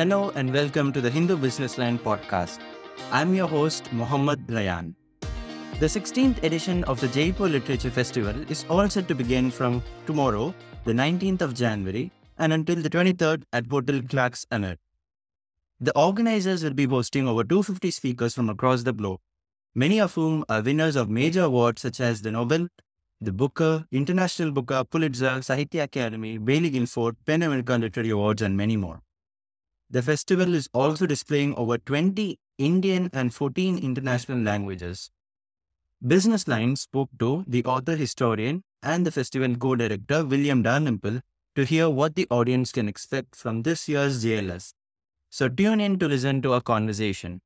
Hello and welcome to the Hindu Business Line podcast. I'm your host, Mohammad Rayan. The 16th edition of the Jaipur Literature Festival is all set to begin from tomorrow, the 19th of January, and until the 23rd at Hotel Clarks Amer. The organizers will be hosting over 250 speakers from across the globe, many of whom are winners of major awards such as the Nobel, the Booker, International Booker, Pulitzer, Sahitya Akademi, Baillie Gifford, PEN American Literary Awards, and many more. The festival is also displaying over 20 Indian and 14 international languages. Business Line spoke to the author historian and the festival co director William Dalrymple to hear what the audience can expect from this year's JLF. So tune in to listen to our conversation.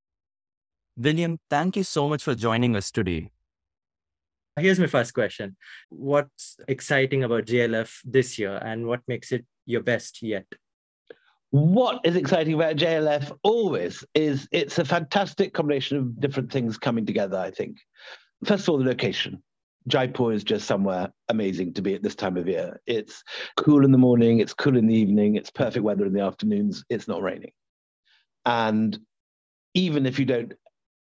William, thank you so much for joining us today. Here's my first question What's exciting about JLF this year and what makes it your best yet? What is exciting about JLF always is it's a fantastic combination of different things coming together, I think. First of all, the location. Jaipur is just somewhere amazing to be at this time of year. It's cool in the morning, it's cool in the evening, it's perfect weather in the afternoons, it's not raining. And even if you don't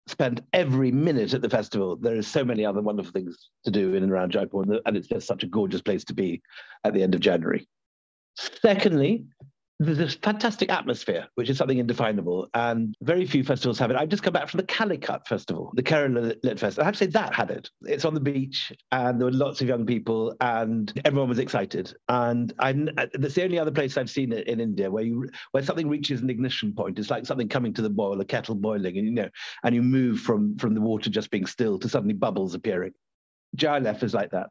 spend every minute at the festival, there are so many other wonderful things to do in and around Jaipur, and it's just such a gorgeous place to be at the end of January. Secondly, there's this fantastic atmosphere, which is something indefinable, and very few festivals have it. I've just come back from the Calicut Festival, the Kerala Lit Fest. I have to say that had it. It's on the beach, and there were lots of young people, and everyone was excited. And I, uh, that's the only other place I've seen it in India where you where something reaches an ignition point. It's like something coming to the boil, a kettle boiling, and you know, and you move from from the water just being still to suddenly bubbles appearing. JLF is like that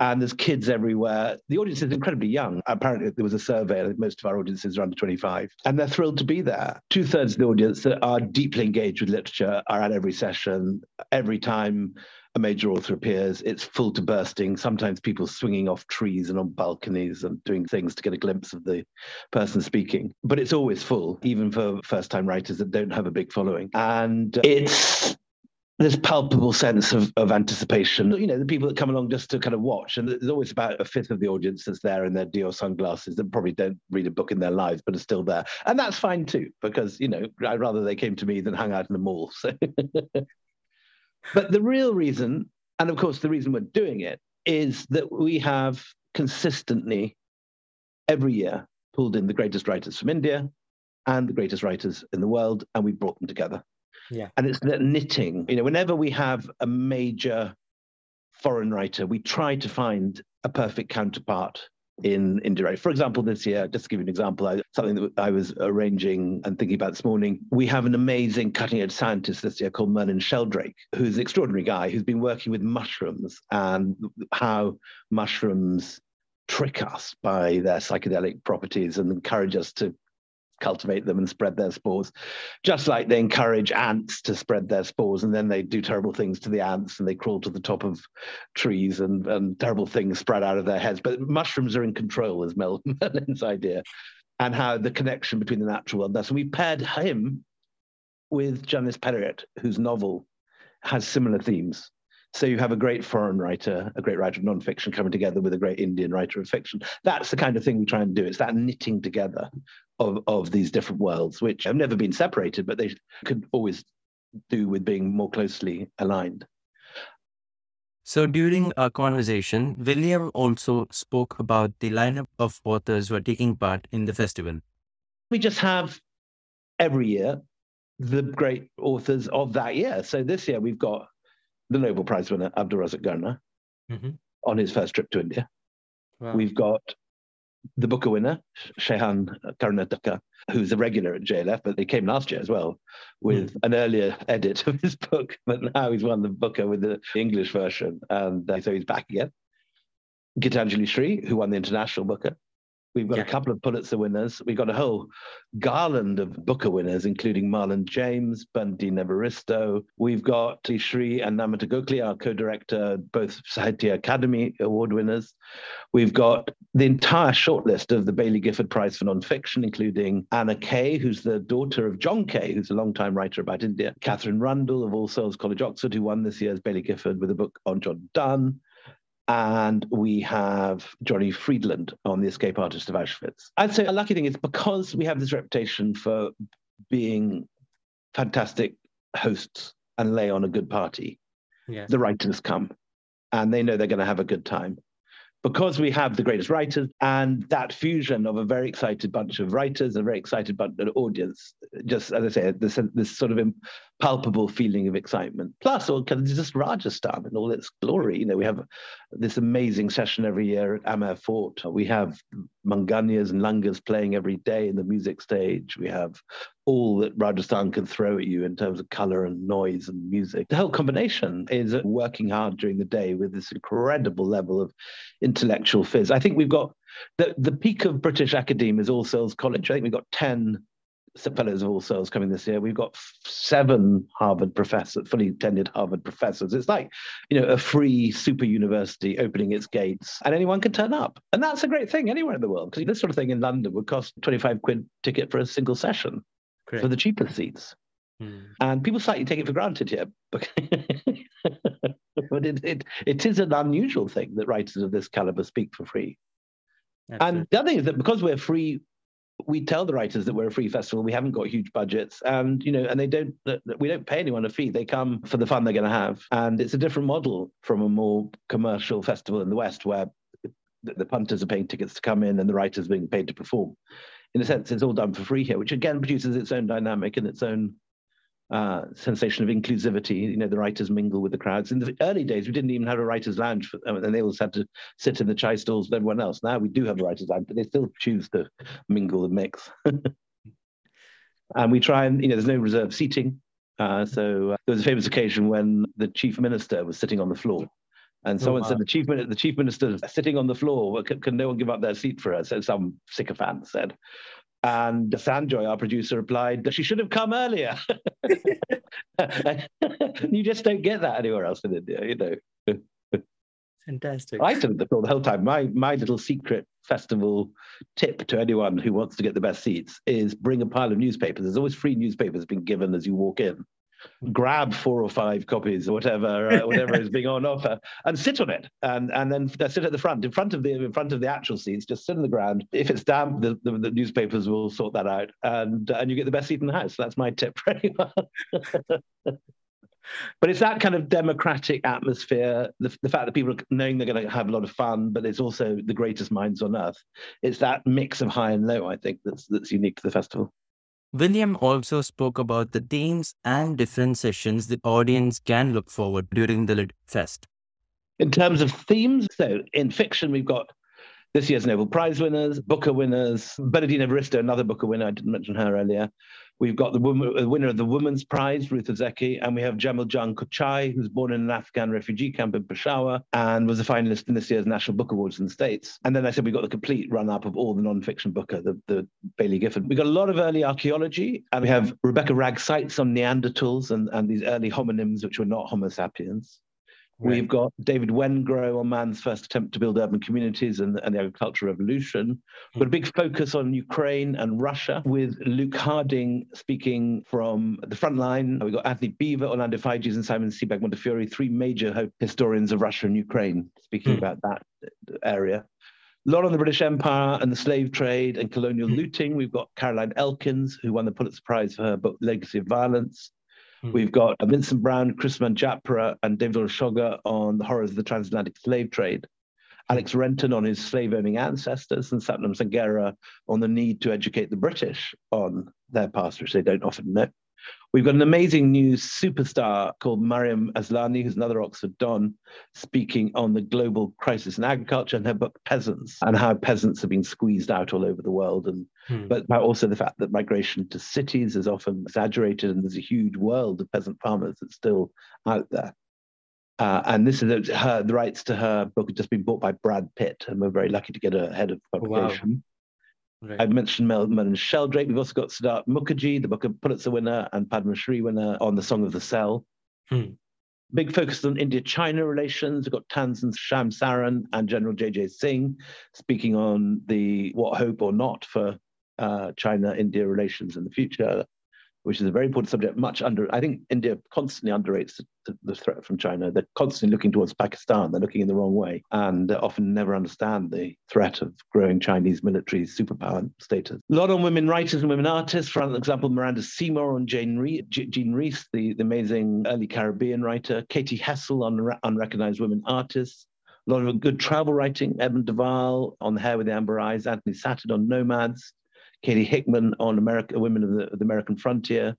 and there's kids everywhere. The audience is incredibly young. Apparently, there was a survey most of our audiences are under 25, and they're thrilled to be there. Two thirds of the audience that are deeply engaged with literature are at every session. Every time a major author appears, it's full to bursting. Sometimes people swinging off trees and on balconies and doing things to get a glimpse of the person speaking. But it's always full, even for first time writers that don't have a big following. And it's this palpable sense of, of anticipation. You know, the people that come along just to kind of watch, and there's always about a fifth of the audience that's there in their Dior sunglasses that probably don't read a book in their lives, but are still there. And that's fine too, because, you know, I'd rather they came to me than hung out in the mall. So. but the real reason, and of course, the reason we're doing it, is that we have consistently, every year, pulled in the greatest writers from India and the greatest writers in the world, and we brought them together. Yeah. And it's that knitting. You know, whenever we have a major foreign writer, we try to find a perfect counterpart in India. For example, this year, just to give you an example, I, something that I was arranging and thinking about this morning, we have an amazing cutting edge scientist this year called Merlin Sheldrake, who's an extraordinary guy who's been working with mushrooms and how mushrooms trick us by their psychedelic properties and encourage us to cultivate them and spread their spores, just like they encourage ants to spread their spores, and then they do terrible things to the ants and they crawl to the top of trees and, and terrible things spread out of their heads. But mushrooms are in control, is Mel- Merlin's idea, and how the connection between the natural world. That's and we paired him with Janice Pariat, whose novel has similar themes. So you have a great foreign writer, a great writer of nonfiction coming together with a great Indian writer of fiction. That's the kind of thing we try and do. It's that knitting together of, of these different worlds, which have never been separated, but they could always do with being more closely aligned. So during our conversation, William also spoke about the lineup of authors who are taking part in the festival. We just have every year the great authors of that year. So this year we've got the Nobel Prize winner Abdul Razak Gurnah mm-hmm. on his first trip to India. Wow. We've got the Booker winner, Shehan Karunatilaka, who's a regular at JLF, but he came last year as well with mm. an earlier edit of his book, but now he's won the Booker with the English version, and uh, so he's back again. Geetanjali Shree, who won the International Booker, We've got yeah. a couple of Pulitzer winners. We've got a whole garland of Booker winners, including Marlon James, Bundy Evaristo. We've got Shree and Namita Gokhale, our co-director, both Sahitya Akademi Award winners. We've got the entire shortlist of the Baillie Gifford Prize for Nonfiction, including Anna Keay, who's the daughter of John Keay, who's a long-time writer about India. Katherine Rundell of All Souls College, Oxford, who won this year's Baillie Gifford with a book on John Donne. And we have Johnny Freedland on the escape artist of Auschwitz. I'd say a lucky thing is because we have this reputation for being fantastic hosts and lay on a good party, Yeah. the writers come and they know they're going to have a good time. Because we have the greatest writers and that fusion of a very excited bunch of writers, a very excited bunch of audience, just as I say, this, this sort of palpable feeling of excitement. Plus, all kind of just Rajasthan and all its glory. You know, we have this amazing session every year at Amer Fort. We have Manganiyars and Langas playing every day in the music stage. We have all that Rajasthan can throw at you in terms of color and noise and music. The whole combination is working hard during the day with this incredible level of intellectual fizz. I think we've got the, the peak of British academe is All Souls College. I think we've got 10 fellows of All Souls coming this year. We've got seven Harvard professors, fully tenured Harvard professors. It's like, you know, a free super university opening its gates and anyone can turn up. And that's a great thing anywhere in the world because this sort of thing in London would cost 25 quid ticket for a single session Great. for the cheaper seats. Hmm. And people slightly take it for granted here. but it, it, it is an unusual thing that writers of this caliber speak for free. Absolutely. And the other thing is that because we're free, we tell the writers that we're a free festival. We haven't got huge budgets, and you know, and they don't. We don't pay anyone a fee. They come for the fun they're going to have, and it's a different model from a more commercial festival in the West, where the, the punters are paying tickets to come in and the writers are being paid to perform. In a sense, it's all done for free here, which again produces its own dynamic and its own uh, sensation of inclusivity. You know, the writers mingle with the crowds. In the early days, we didn't even have a writers' lounge, for, and they always had to sit in the chai stalls with everyone else. Now we do have a writers' lounge, but they still choose to mingle and mix. and we try and, you know, there's no reserved seating. Uh, so uh, there was a famous occasion when the chief minister was sitting on the floor. And someone wow. said the chief, the chief minister is sitting on the floor. Can, can no one give up their seat for her? So some sycophant said. And Sanjoy, our producer, replied that she should have come earlier. you just don't get that anywhere else in India, you know. Fantastic. I stood at the floor the whole time. My my little secret festival tip to anyone who wants to get the best seats is bring a pile of newspapers. There's always free newspapers being given as you walk in. Grab four or five copies or whatever, uh, whatever is being on offer, and sit on it, and and then sit at the front, in front of the in front of the actual seats. Just sit on the ground. If it's damp, the, the, the newspapers will sort that out, and and you get the best seat in the house. That's my tip anyone. but it's that kind of democratic atmosphere, the, the fact that people are knowing they're going to have a lot of fun, but it's also the greatest minds on earth. It's that mix of high and low, I think, that's that's unique to the festival. William also spoke about the themes and different sessions the audience can look forward during the Lit Fest. In terms of themes, so in fiction, we've got this year's Nobel Prize winners, Booker winners, Bernardine Evaristo, another Booker winner, I didn't mention her earlier. We've got the, woman, winner of the Women's Prize, Ruth Ozeki, and we have Jamal Jan Kochai, who's born in an Afghan refugee camp in Peshawar and was a finalist in this year's National Book Awards in the States. And then I said we got the complete run-up of all the non-fiction Booker, the, the Baillie Gifford. We've got a lot of early archaeology, and we have Rebecca Wragg Sykes on Neanderthals and, and these early hominins, which were not Homo sapiens. Right. We've got David Wengrow on man's first attempt to build urban communities and, and the agricultural revolution. Got a big focus on Ukraine and Russia with Luke Harding speaking from the front line. We've got Antony Beevor, Orlando Figes, and Simon Sebag Montefiore, three major historians of Russia and Ukraine speaking Hmm. about that area. A lot on the British Empire and the slave trade and colonial Hmm. looting. We've got Caroline Elkins, who won the Pulitzer Prize for her book Legacy of Violence. Hmm. We've got Vincent Brown, Chris Manjapra, and David Olusoga on the horrors of the transatlantic slave trade. Alex Renton on his slave owning ancestors, and Satnam Sanghera on the need to educate the British on their past, which they don't often know. We've got an amazing new superstar called Mariam Aslani, who's another Oxford Don, speaking on the global crisis in agriculture and her book Peasants and how peasants have been squeezed out all over the world and Hmm. but also the fact that migration to cities is often exaggerated and there's a huge world of peasant farmers that's still out there. Uh, and this is her, the rights to her book had just been bought by Brad Pitt, and we're very lucky to get her ahead of publication. Right. I've mentioned Mel Merlin Sheldrake. We've also got Siddharth Mukherjee, the Booker Pulitzer winner and Padma Shri winner on The Song of the Cell. Hmm. Big focus on India-China relations. We've got Tanzan Shyam Saran and General J.J. Singh speaking on the what hope or not for uh, China-India relations in the future. Which is a very important subject, much under, I think India constantly underrates the, threat from China. They're constantly looking towards Pakistan. They're looking in the wrong way and often never understand the threat of growing Chinese military superpower status. A lot on women writers and women artists. For example, Miranda Seymour on Jane, Re- Jean Rhys, the, the amazing early Caribbean writer. Katy Hessel on Unrecognized Women Artists. A lot of good travel writing. Edmund de Waal on The Hare with the Amber Eyes. Anthony Sattin on Nomads. Katie Hickman on America, Women of the, the American Frontier,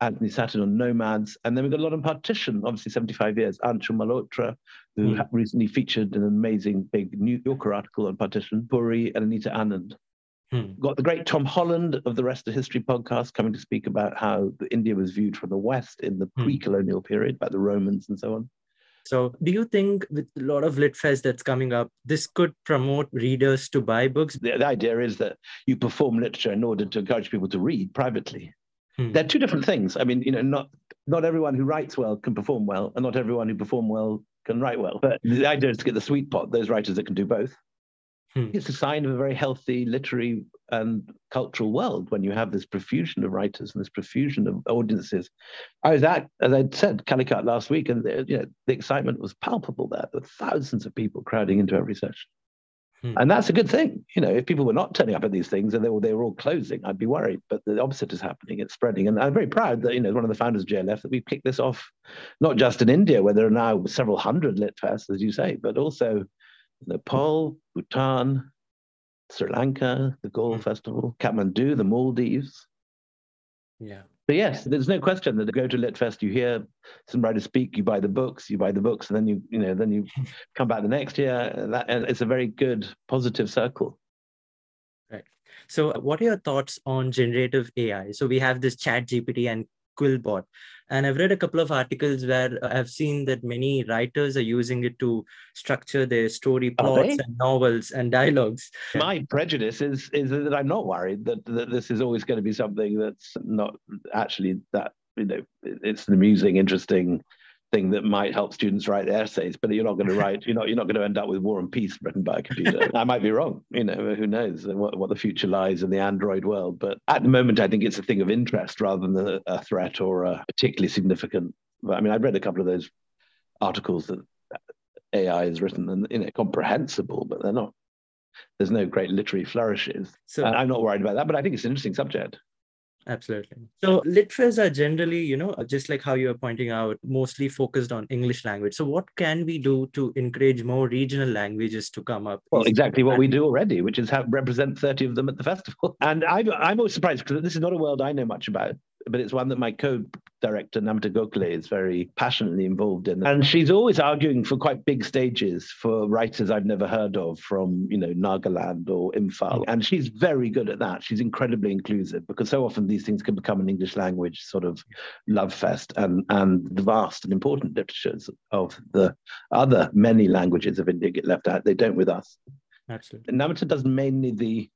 Anthony Sattin on Nomads, and then we've got a lot on Partition, obviously 75 years. Anchal Malhotra, who mm. recently featured an amazing big New Yorker article on Partition, Puri and Anita Anand. Hmm. Got the great Tom Holland of the Rest of History podcast coming to speak about how India was viewed from the West in the hmm. pre-colonial period, about the Romans and so on. So, do you think with a lot of LitFest that's coming up, this could promote readers to buy books? The, the idea is that you perform literature in order to encourage people to read privately. Hmm. They're two different things. I mean, you know, not not everyone who writes well can perform well, and not everyone who perform well can write well. But the idea is to get the sweet pot, those writers that can do both. Hmm. It's a sign of a very healthy literary and cultural world when you have this profusion of writers and this profusion of audiences. I was at, as I said, Calicut last week, and the, you know, the excitement was palpable there. There were thousands of people crowding into every session. Hmm. And that's a good thing. You know, if people were not turning up at these things and they were, they were all closing, I'd be worried. But the opposite is happening. It's spreading. And I'm very proud that, you know, one of the founders of JLF, that we've kicked this off, not just in India, where there are now several hundred lit fests, as you say, but also Nepal, Bhutan, Sri Lanka, the Galle mm. Festival, Kathmandu, the Maldives. Yeah. But yes, there's no question that to go to Litfest, you hear some writers speak, you buy the books, you buy the books, and then you, you know, then you come back the next year. That, and it's a very good positive circle. Right. So, what are your thoughts on generative AI? So we have this Chat GPT and Quillbot. And I've read a couple of articles where I've seen that many writers are using it to structure their story plots and novels and dialogues. My prejudice is is that I'm not worried that, that this is always going to be something that's not actually that you know it's an amusing, interesting thing that might help students write their essays, but you're not going to write, you're not, you're not going to end up with War and Peace written by a computer. I might be wrong, you know, who knows what, what the future lies in the Android world. But at the moment, I think it's a thing of interest rather than a, threat or a particularly significant. I mean, I've read a couple of those articles that AI is written and, you know, comprehensible, but they're not there's no great literary flourishes. So I'm not worried about that, but I think it's an interesting subject. Absolutely. So litfests are generally, you know, just like how you are pointing out, mostly focused on English language. So what can we do to encourage more regional languages to come up? Well, exactly what we do already, which is have represent 30 of them at the festival. And I'm, I'm always surprised because this is not a world I know much about but it's one that my co-director Namita Gokhale is very passionately involved in. And she's always arguing for quite big stages for writers I've never heard of from, you know, Nagaland or Imphal. And she's very good at that. She's incredibly inclusive because so often these things can become an English language sort of love fest and, and the vast and important literatures of the other many languages of India get left out. They don't with us. Absolutely. Namita does mainly the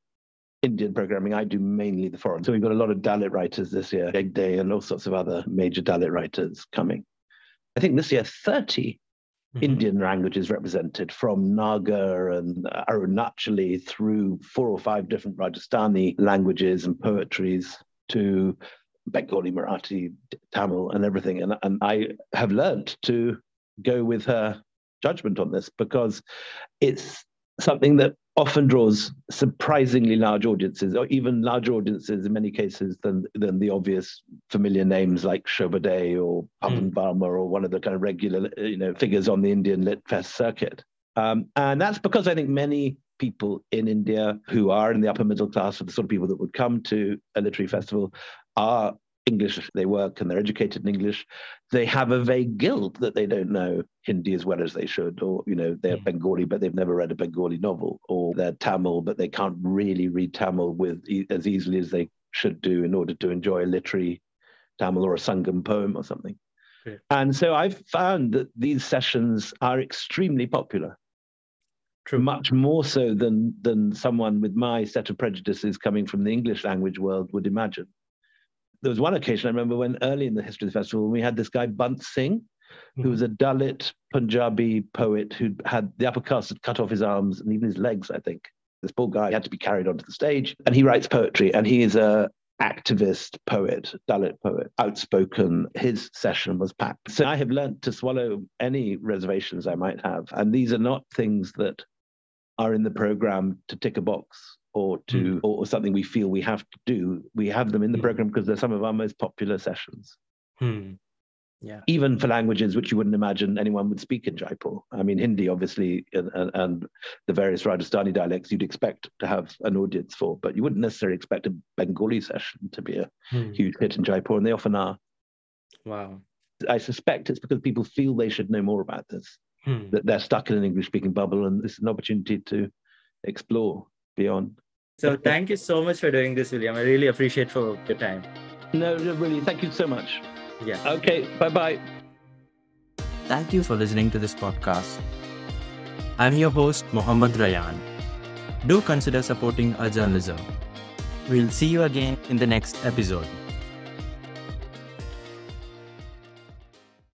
Indian programming, I do mainly the foreign. So we've got a lot of Dalit writers this year, Hegde and all sorts of other major Dalit writers coming. I think this year 30 mm-hmm. Indian languages represented from Naga and Arunachali through four or five different Rajasthani languages and poetries to Bengali, Marathi, Tamil, and everything. And, and I have learned to go with her judgment on this because it's something that often draws surprisingly large audiences, or even larger audiences in many cases than than the obvious familiar names like Shobha De or Pavan mm. Or one of the kind of regular you know figures on the Indian Lit Fest circuit. Um, and that's because I think many people in India who are in the upper middle class, or the sort of people that would come to a literary festival, are English, they work and they're educated in English, they have a vague guilt that they don't know Hindi as well as they should, or you know they're mm. Bengali but they've never read a Bengali novel, or they're Tamil but they can't really read Tamil with as easily as they should do in order to enjoy a literary Tamil or a Sangam poem or something. And so I've found that these sessions are extremely popular. True. Much more so than than someone with my set of prejudices coming from the English language world would imagine there was one occasion I remember when early in the history of the festival, we had this guy Bant Singh, who mm-hmm. was a Dalit Punjabi poet who had the upper caste had cut off his arms and even his legs, I think. This poor guy had to be carried onto the stage, and he writes poetry, and he is a activist poet, Dalit poet, outspoken. His session was packed. So I have learned to swallow any reservations I might have. And these are not things that are in the program to tick a box or to mm. or, something we feel we have to do. We have them in the mm. program because they're some of our most popular sessions. Mm. Yeah. Even for languages which you wouldn't imagine anyone would speak in Jaipur. I mean, Hindi, obviously, and, and, and the various Rajasthani dialects you'd expect to have an audience for, but you wouldn't necessarily expect a Bengali session to be a hmm. huge hit in Jaipur, and they often are. Wow. I suspect it's because people feel they should know more about this, hmm. that they're stuck in an English speaking bubble, and this is an opportunity to explore beyond. So, thank you so much for doing this, William. I really appreciate for your time. No, really, thank you so much. Yeah. Okay. Bye bye. Thank you for listening to this podcast. I'm your host, Mohammad Rayan. Do consider supporting our journalism. We'll see you again in the next episode.